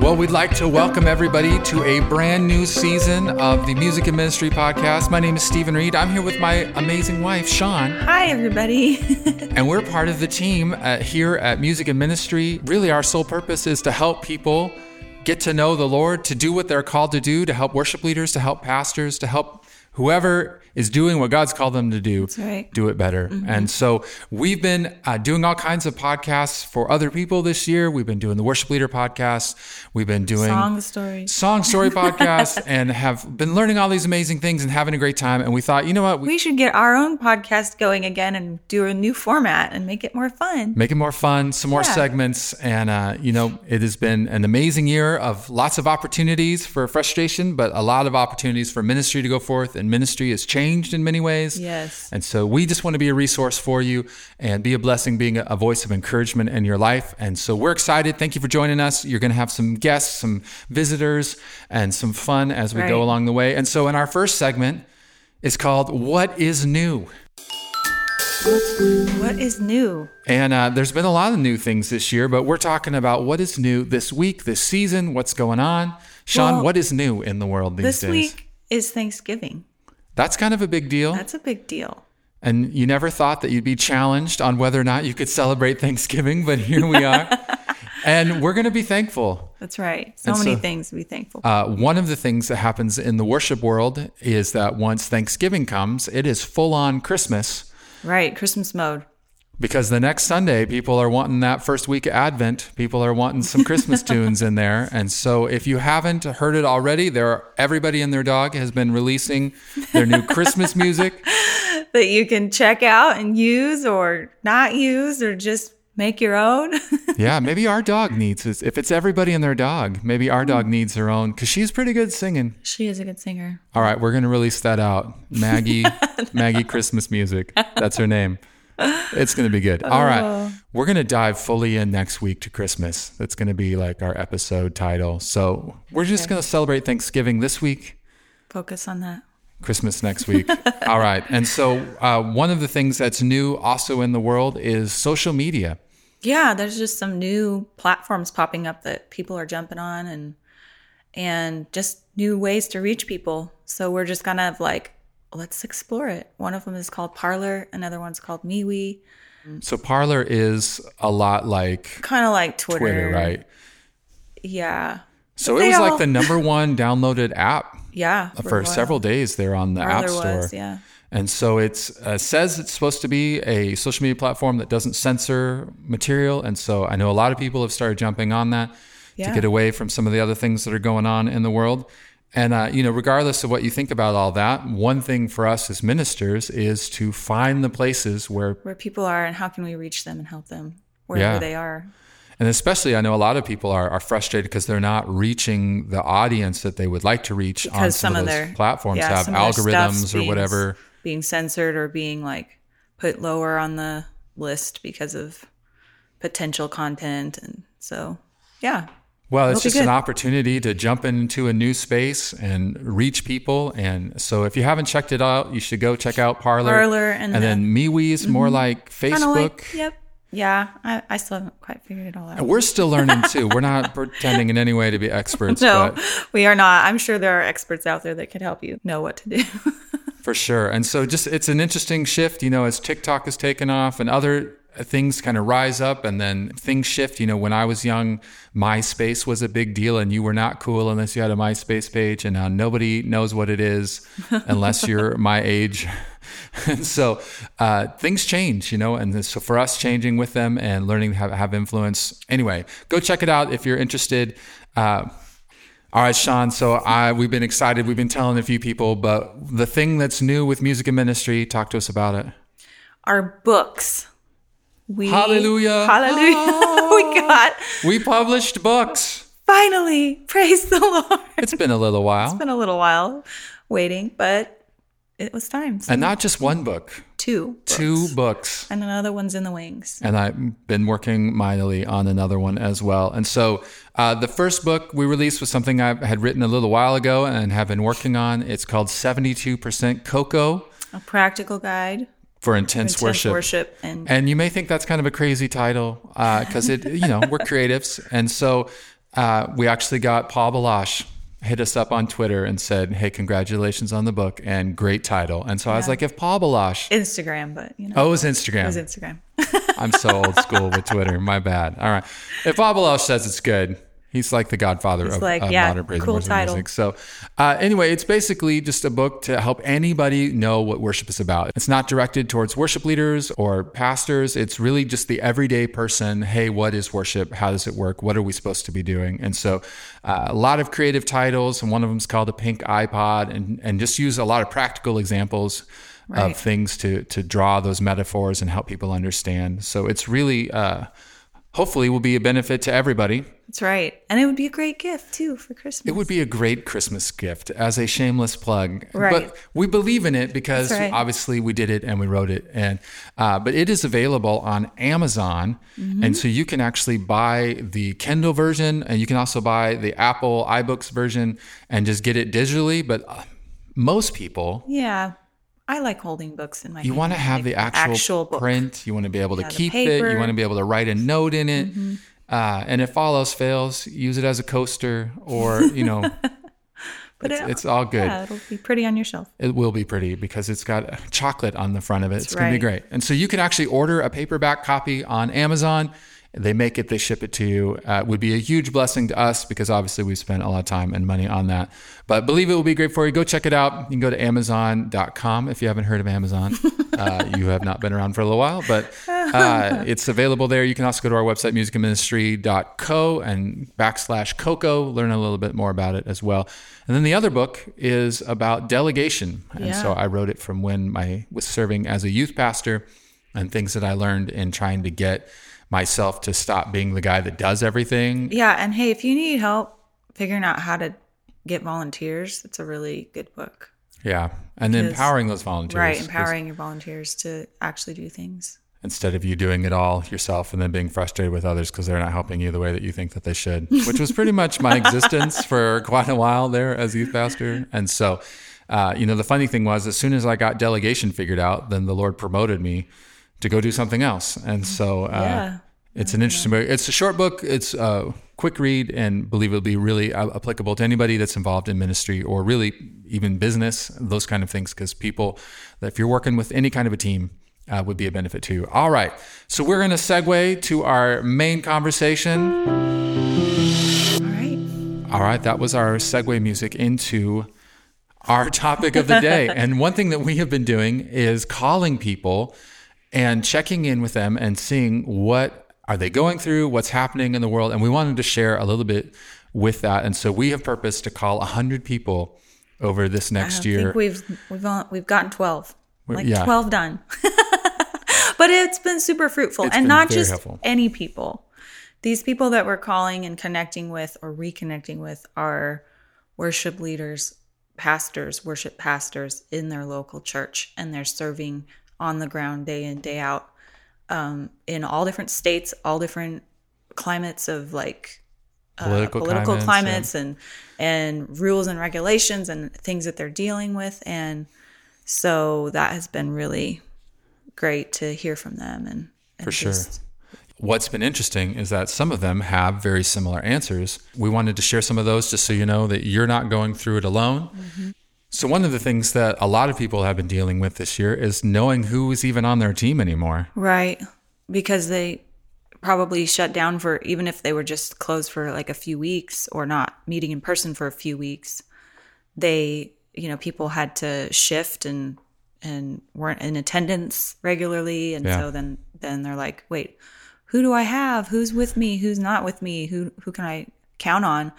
Well, we'd like to welcome everybody to a brand new season of the Music and Ministry podcast. My name is Stephen Reed. I'm here with my amazing wife, Sean. Hi, everybody. and we're part of the team uh, here at Music and Ministry. Really, our sole purpose is to help people get to know the Lord, to do what they're called to do, to help worship leaders, to help pastors, to help whoever is doing what God's called them to do, right. do it better. Mm-hmm. And so we've been uh, doing all kinds of podcasts for other people this year. We've been doing the worship leader podcast. We've been doing song story, song story podcast, and have been learning all these amazing things and having a great time. And we thought, you know what, we, we should get our own podcast going again and do a new format and make it more fun. Make it more fun, some more yeah. segments, and uh, you know, it has been an amazing year of lots of opportunities for frustration, but a lot of opportunities for ministry to go forth. And ministry has changed in many ways. Yes. And so we just want to be a resource for you and be a blessing, being a, voice of encouragement in your life. And so we're excited. Thank you for joining us. You're going to have some guests, some visitors, and some fun as we right. go along the way. And so in our first segment is called What is New? What is new? And uh, there's been a lot of new things this year, but we're talking about what is new this week, this season, what's going on. Sean, well, what is new in the world these this days? This week is Thanksgiving. That's kind of a big deal. That's a big deal. And you never thought that you'd be challenged on whether or not you could celebrate Thanksgiving, but here we are. and we're going to be thankful. That's right. So, many things to be thankful. Uh, one of the things that happens in the worship world is that once Thanksgiving comes, it is full on Christmas. Right, Christmas mode because the next Sunday, people are wanting that first week of Advent. People are wanting some Christmas tunes in there. And so, if you haven't heard it already, there are, everybody and their dog has been releasing their new Christmas music that you can check out and use or not use or just make your own. yeah, maybe our dog needs this. If it's everybody and their dog, maybe our dog hmm. needs her own because she's pretty good singing. She is a good singer. All right, we're going to release that out. Maggie, Maggie Christmas Music. That's her name it's going to be good. All right. Oh. We're going to dive fully in next week to Christmas. That's going to be like our episode title. So we're just okay. going to celebrate Thanksgiving this week. Focus on that. Christmas next week. All right. And so uh, one of the things that's new also in the world is social media. Yeah, there's just some new platforms popping up that people are jumping on and and just new ways to reach people. So we're just kind of like let's explore it. One of them is called Parler, another one's called MeWe. So Parler is a lot like kind of like Twitter. Twitter, right? Yeah. So it was all... like the number one downloaded app. Yeah. For, for several days there on the Parler App Store. Was, yeah. And so it uh, says it's supposed to be a social media platform that doesn't censor material. And so I know a lot of people have started jumping on that yeah. to get away from some of the other things that are going on in the world. And, uh, you know, regardless of what you think about all that, one thing for us as ministers is to find the places where where people are and how can we reach them and help them wherever yeah. they are. And especially, I know a lot of people are, are frustrated because they're not reaching the audience that they would like to reach because on some, some of, those their, platforms yeah, have algorithms or being, whatever. Being censored or being like put lower on the list because of potential content. And so, yeah, well, it's just an opportunity to jump into a new space and reach people. And so, if you haven't checked it out, you should go check out Parlor. Parler and, and then MeWe is mm-hmm. more like Facebook. Like, yep. Yeah, I, I, still haven't quite figured it all out. And we're still learning too. we're not pretending in any way to be experts. no, we are not. I'm sure there are experts out there that could help you know what to do. For sure. And so, just it's an interesting shift, you know, as TikTok has taken off and other things kind of rise up and then things shift. You know, when I was young, MySpace was a big deal and you were not cool unless you had a MySpace page. And now nobody knows what it is unless you're my age. and so uh, things change, you know, and so for us changing with them and learning to have, have influence. Anyway, go check it out if you're interested. Uh, all right, Sean. So I we've been excited. We've been telling a few people, but the thing that's new with music and ministry, talk to us about it. Our books. We, hallelujah. Hallelujah. Oh, we got. We published books. Finally. Praise the Lord. It's been a little while. It's been a little while waiting, but it was time. So and not just one book. Two. Books. Two books. And another one's in the wings. And I've been working mightily on another one as well. And so uh, the first book we released was something I had written a little while ago and have been working on. It's called 72% Cocoa. A practical guide for intense, intense worship. worship and, and you may think that's kind of a crazy title because uh, it, you know, we're creatives, and so uh, we actually got Paul Baloche hit us up on Twitter and said, "Hey, congratulations on the book and great title." And so I was like, "If Paul Baloche, Instagram, but you know, oh, it was Instagram. it was Instagram. I'm so old school with Twitter. My bad. All right. If Paul Baloche says it's good, he's like the godfather of, like, of yeah, modern praise cool and worship title. music. So, uh, anyway, it's basically just a book to help anybody know what worship is about. It's not directed towards worship leaders or pastors. It's really just the everyday person. Hey, what is worship? How does it work? What are we supposed to be doing? And so, uh, a lot of creative titles, and one of them is called the pink iPod, and and just use a lot of practical examples Right. of things to to draw those metaphors and help people understand. So it's really uh, hopefully will be a benefit to everybody. That's right, and it would be a great gift too for Christmas. It would be a great Christmas gift as a shameless plug. Right. But we believe in it because right. obviously we did it and we wrote it. And uh, but it is available on Amazon, Mm-hmm. and so you can actually buy the Kindle version, and you can also buy the Apple iBooks version and just get it digitally. But uh, most people yeah, I like holding books in my. You want to have the actual, book. print. You want to be able to Yeah, keep it. You. Mm-hmm. want to be able to write a note in it. Uh, and if all else fails, use it as a coaster or, you know, But it's, it- it's all good. Yeah, it'll be pretty on your shelf. It will be pretty because it's got chocolate on the front of it. it's going to be great. And so you can actually order a paperback copy on Amazon. They make it, they ship it to you. Uh, it would be a huge blessing to us because obviously we've spent a lot of time and money on that. But believe it will be great for you. Go check it out. You can go to Amazon.com if you haven't heard of Amazon. uh, you have not been around for a little while, but uh, it's available there. You can also go to our website, musicandministry.co and backslash Coco, learn a little bit more about it as well. And then the other book is about delegation. And Yeah. so I wrote it from when I was serving as a youth pastor and things that I learned in trying to get myself to stop being the guy that does everything. Yeah, and hey, if you need help figuring out how to get volunteers, it's a really good book. Yeah. And then empowering those volunteers. Right. empowering your volunteers to actually do things. Instead of you doing it all yourself and then being frustrated with others because they're not helping you the way that you think that they should, which was pretty much my existence for quite a while there as youth pastor. And so, uh, you know, the funny thing was, as soon as I got delegation figured out, then the Lord promoted me to go do something else. And so, uh, Yeah. It's an interesting book. It's a short book. It's a quick read, and believe it'll be really uh, applicable to anybody that's involved in ministry or really even business, those kind of things. Because people, if you're working with any kind of a team, uh, would be a benefit to you. All right, so we're going to segue to our main conversation. All right. All right, that was our segue music into our topic of the day. and one thing that we have been doing is calling people and checking in with them and seeing what are they going through, what's happening in the world, and we wanted to share a little bit with that. And so we have purpose to call 100 people over this next year. think we've we've on, we've gotten twelve, like yeah. twelve done. but it's been super fruitful, It's and not just helpful. any people. These people that we're calling and connecting with or reconnecting with are worship leaders, pastors, worship pastors in their local church, and they're serving on the ground day in day out um, in all different states, all different climates of like political, uh, political climates, climates, and and rules and regulations and things that they're dealing with and so that has been really great to hear from them and, and For sure. just- What's been interesting is that some of them have very similar answers. We wanted to share some of those just so you know that you're not going through it alone. So, one of the things that a lot of people have been dealing with this year is knowing who is even on their team anymore. right. Because they probably shut down for even if they were just closed for like a few weeks or not meeting in person for a few weeks they you know people had to shift and and weren't in attendance regularly. And Yeah. so then then they're like wait who do i have? Who's with me? Who's not with me? Who who can i count on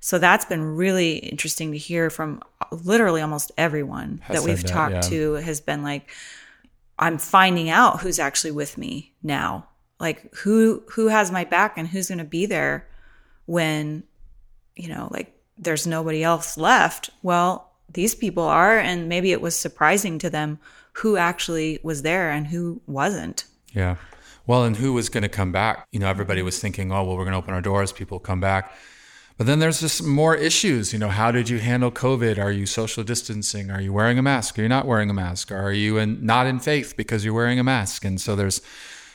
so that's been really interesting to hear from literally almost everyone Has that we've that, talked yeah. to has been like i'm finding out who's actually with me now like who who has my back and who's going to be there when you know like there's nobody else left well these people are and maybe it was surprising to them who actually was there and who wasn't Yeah. Well, and who was going to come back? You know, everybody was thinking, oh, well, we're going to open our doors, people come back. But then there's just more issues. You know, how did you handle COVID? Are you social distancing? Are you wearing a mask? Are you not wearing a mask? Are you in, not in faith because you're wearing a mask? And so there's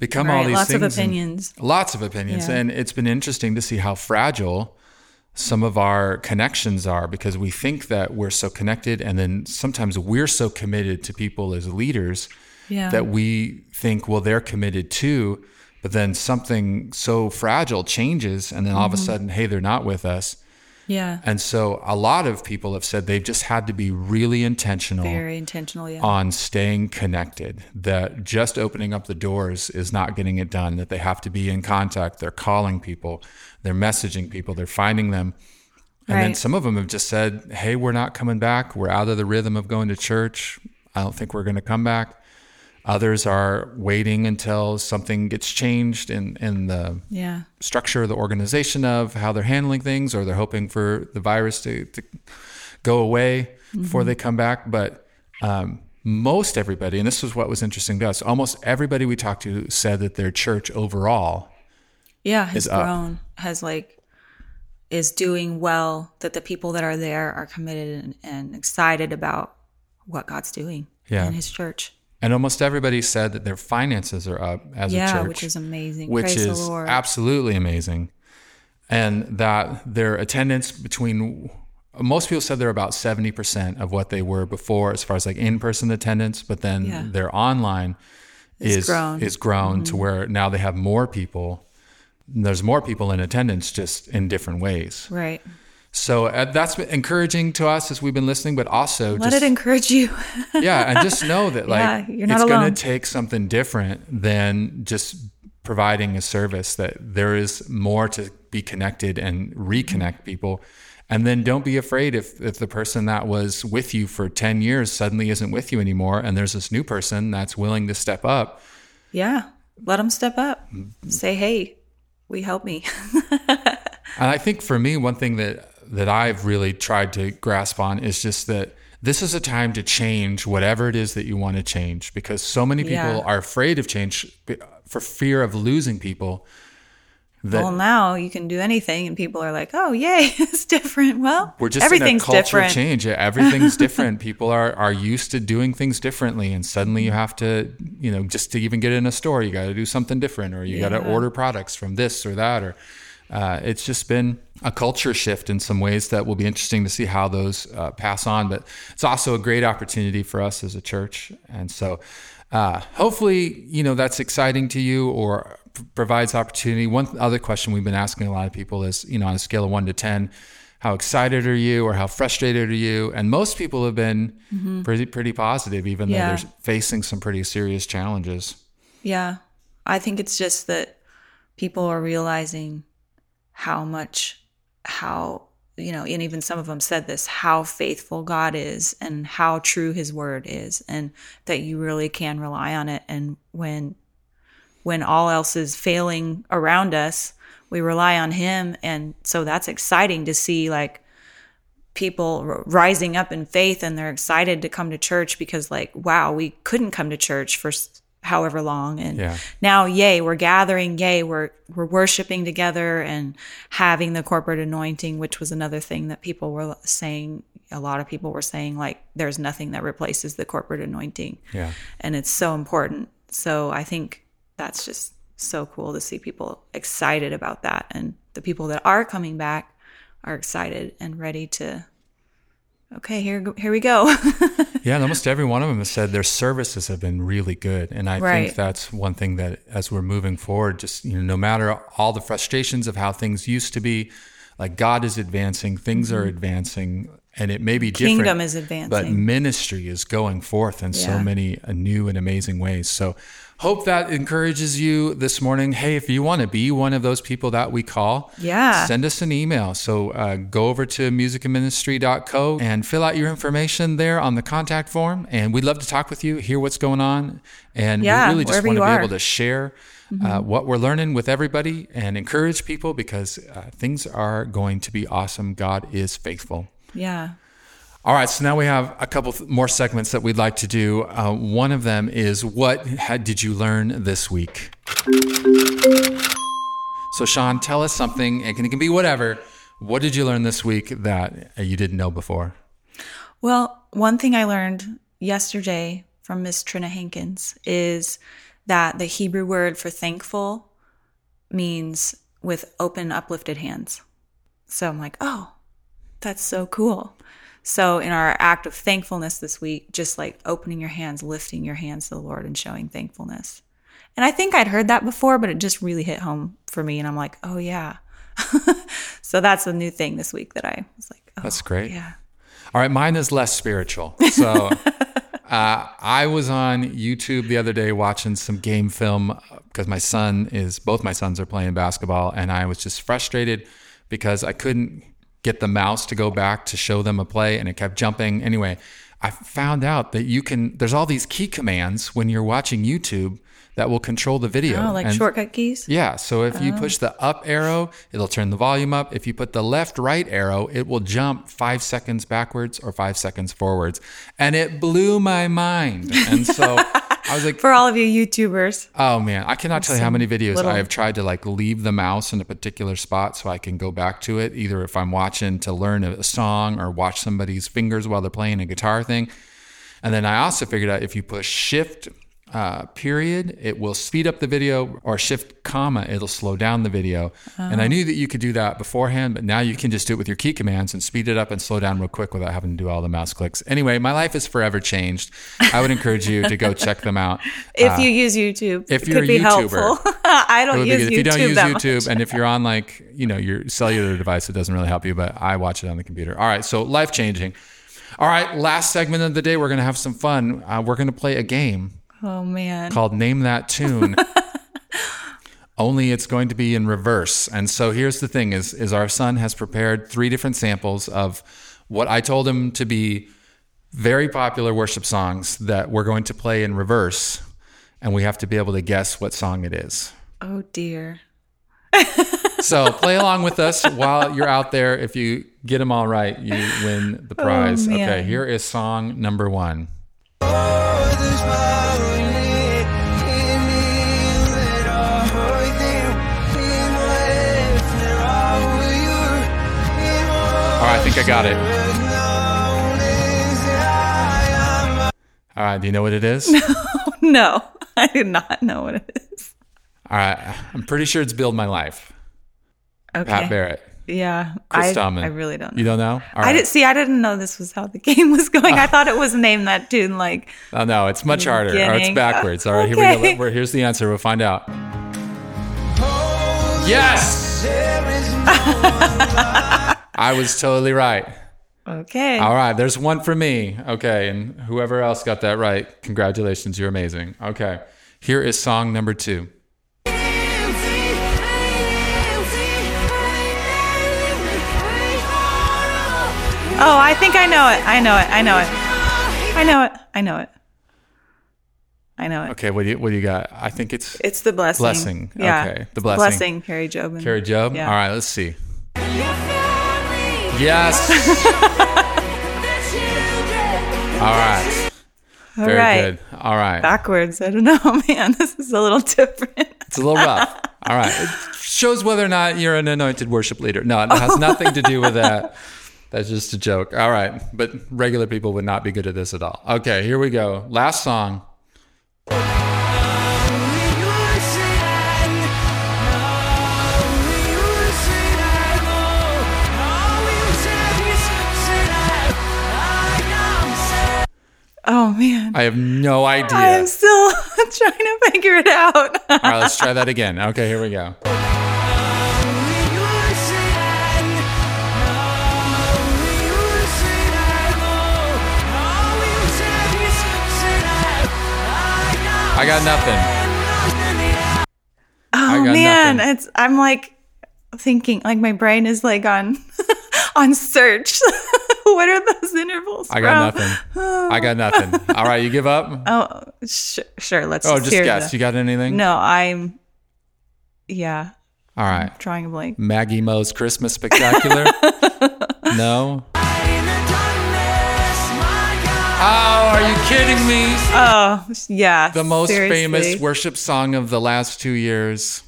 become all these lots of things. and- opinions. lots of opinions. Yeah. And it's been interesting to see how fragile some of our connections are because we think that we're so connected. And then sometimes we're so committed to people as leaders Yeah. that we think, well, they're committed too. But then something so fragile changes. And then all Mm-hmm. of a sudden, hey, they're not with us. yeah. And so a lot of people have said they've just had to be really intentional Very intentional. Yeah. on staying connected, that just opening up the doors is not getting it done, that they have to be in contact. They're calling people, they're messaging people, they're finding them. And then some of them have just said, Hey, we're not coming back. We're out of the rhythm of going to church. I don't think we're going to come back. Others are waiting until something gets changed in, in the yeah. structure of the organization of how they're handling things, or they're hoping for the virus to, to go away before they come back. But um, most everybody, and this was what was interesting to us, almost everybody we talked to said that their church overall, Yeah. Has is up. grown. Has like is doing well. That the people that are there are committed and, and excited about what God's doing Yeah. in His church. And almost everybody said that their finances are up as a Yeah, church, which is amazing. which Praise is the Lord. absolutely amazing. And that their attendance between most people said they're about 70% of what they were before as far as like in-person attendance, but then Yeah. their online It's is grown. Mm-hmm. is grown to where now they have more people. There's more people in attendance just in different ways. right. So uh, that's encouraging to us as we've been listening, but also Let just it encourage you. yeah, and just know that like Yeah, you're not it's going to take something different than just providing a service. That there is more to be connected and reconnect people. And then don't be afraid if if the person that was with you for 10 years suddenly isn't with you anymore and there's this new person that's willing to step up. yeah. Let them step up. Mm-hmm. Say, hey, we help me. And I think for me, one thing that that I've really tried to grasp on is just that this is a time to change whatever it is that you want to change because so many people Yeah. are afraid of change for fear of losing people. That well, now you can do anything, and people are like, "Oh, yay, it's different." Well, we're just everything's in a culture different. change. Everything's different. People are are used to doing things differently, and suddenly you have to, you know, just to even get in a store, you got to do something different, or you got to order products from this or that, or uh, it's just been a culture shift in some ways that will be interesting to see how those uh, pass on. But it's also a great opportunity for us as a church, and so uh, hopefully, you know, that's exciting to you or p- provides opportunity. One other question we've been asking a lot of people is, you know, on a scale of one to ten how excited are you or how frustrated are you and most people have been pretty pretty positive even Yeah. though they're facing some pretty serious challenges Yeah. I think it's just that people are realizing how much, how, you know, and even some of them said this, how faithful God is and how true his word is, and that you really can rely on it. And when, when all else is failing around us, we rely on him. And so that's exciting to see, like, people r- rising up in faith and they're excited to come to church because like wow we couldn't come to church for however long. And Yeah. now yay we're gathering yay we're we're worshiping together and having the corporate anointing which was another thing that people were saying a lot of people were saying like there's nothing that replaces the corporate anointing. Yeah. And it's so important. So i think that's just so cool to see people excited about that. And the people that are coming back are excited and ready to okay here here we go yeah and almost every one of them has said their services have been really good and i Right. think that's one thing that as we're moving forward just you know no matter all the frustrations of how things used to be like god is advancing things are mm-hmm. advancing and it may be different Mm-hmm. Kingdom is advancing. but ministry is going forth in so many uh, new and amazing ways so hope that encourages you this morning hey if you want to be one of those people that we call Yeah. send us an email so uh, go over to musicandministry.co and fill out your information there on the contact form and we'd love to talk with you hear what's going on and Yeah, we really just want to be are. able to share uh, what we're learning with everybody and encourage people because uh, things are going to be awesome god is faithful yeah all right, so now we have a couple more segments that we'd like to do. Uh, one of them is what had, did you learn this week? So, Sean, tell us something, and it can be whatever. What did you learn this week that uh, you didn't know before? Well, one thing I learned yesterday from Miss Trina Hankins is that the Hebrew word for thankful means with open, uplifted hands. So I'm like, oh, that's so cool. So in our act of thankfulness this week, just like opening your hands, lifting your hands to the Lord and showing thankfulness. And I think I'd heard that before, but it just really hit home for me. And I'm like, oh, yeah. so that's a new thing this week that I was like, oh, That's great. Yeah. All right, mine is less spiritual. So uh, I was on YouTube the other day watching some game film because my son is, both my sons are playing basketball, and I was just frustrated because I couldn't get the mouse to go back to show them a play and it kept jumping. Anyway, I found out that you can, there's all these key commands when you're watching YouTube that will control the video. Oh, like And- shortcut keys? yeah. So if you oh. push the up arrow, it'll turn the volume up. If you put the left right arrow, it will jump five seconds backwards or five seconds forwards. And it blew my mind. And so I was like, For all of you YouTubers. oh man, I cannot tell you how many videos little- I have tried to like leave the mouse in a particular spot so I can go back to it, either if I'm watching to learn a song or watch somebody's fingers while they're playing a guitar thing. And then I also figured out if you push shift uh, period, it will speed up the video, or shift comma, it'll slow down the video. And I knew that you could do that beforehand, but now you can just do it with your key commands and speed it up and slow down real quick without having to do all the mouse clicks. Anyway, my life is forever changed. I would encourage you to go check them out. If you use YouTube, if you're could be a YouTuber, helpful. I don't use. YouTube if you don't use YouTube, much. and if you're on like you know your cellular device, it doesn't really help you. But I watch it on the computer. All right, so life changing. All right, last segment of the day, we're gonna have some fun. Uh, we're gonna play a game Oh man. called Name That Tune. Only it's going to be in reverse. And so here's the thing: is is our son has prepared three different samples of what I told him to be very popular worship songs that we're going to play in reverse, and we have to be able to guess what song it is. Oh dear. So play along with us while you're out there. If you get them all right, you win the oh, prize. okay, here is song number one. All right, I think I got it. All right, do you know what it is? No, no, I do not know what it is. All right, I'm pretty sure it's Build My Life. Okay. Pat Barrett. Yeah. Chris I, Stallman. I really don't know. You don't know? All I didn't see. I didn't know this was how the game was going. I uh. thought it was named that tune. Like, Oh no, it's much harder. Or it's backwards. All right, here we go. Here's the answer. We'll find out. Yes. I was totally right. okay, All right, there's one for me. Okay, and whoever else got that right, congratulations, you're amazing. Okay, here is song number two. Oh, I think I know it. I know it. I know it. I know it. I know it. I know it. Okay, what do you what do you got? I think it's It's the blessing. Blessing. Yeah. Okay, the blessing. Blessing. Carrie Jobin. Kari Jobe. Yeah. All right, let's see. Yes. All right. All Very right. good. All right. Backwards. I don't know, man. This is a little different. It's a little rough. All right. It shows whether or not you're an anointed worship leader. No, it has nothing to do with that. That's just a joke. All right. But regular people would not be good at this at all. Okay, here we go. Last song. Oh man. I have no idea. I am still trying to figure it out. All right, let's try that again. Okay, here we go. I got nothing. Oh got man, nothing. it's I'm like thinking like my brain is like on on search. what are those intervals? I got from? nothing. I got nothing. All right, you give up? Oh, sh- sure. Let's Oh, just, just guess. the- You got anything? no, I'm. Yeah, All right. drawing a blank. Maggie Moe's Christmas Spectacular? no? Oh, are you kidding me? Oh, yeah. The most seriously. famous worship song of the last two years,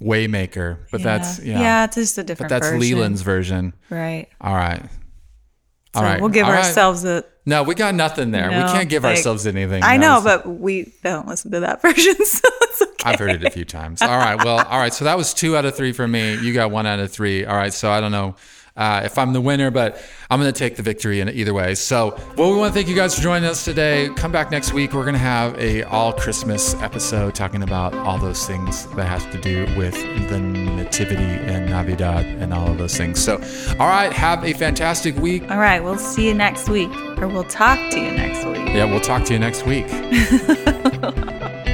Waymaker. But that's, yeah. yeah, it's just a different. but that's version. Leeland's version. right? All right. So All right. we'll give All right. ourselves a No, we got nothing there. we can't give like- ourselves anything. I know, but we don't listen to that version, so it's okay. I've heard it a few times. All right. Well, all right. So that was two out of three for me. You got one out of three. All right. So I don't know uh, if I'm the winner, but I'm going to take the victory in either way. So, well, we want to thank you guys for joining us today. Come back next week. We're going to have a all Christmas episode talking about all those things that have to do with the nativity and Navidad and all of those things. So, all right. Have a fantastic week. All right, we'll see you next week, or we'll talk to you next week. Yeah, we'll talk to you next week.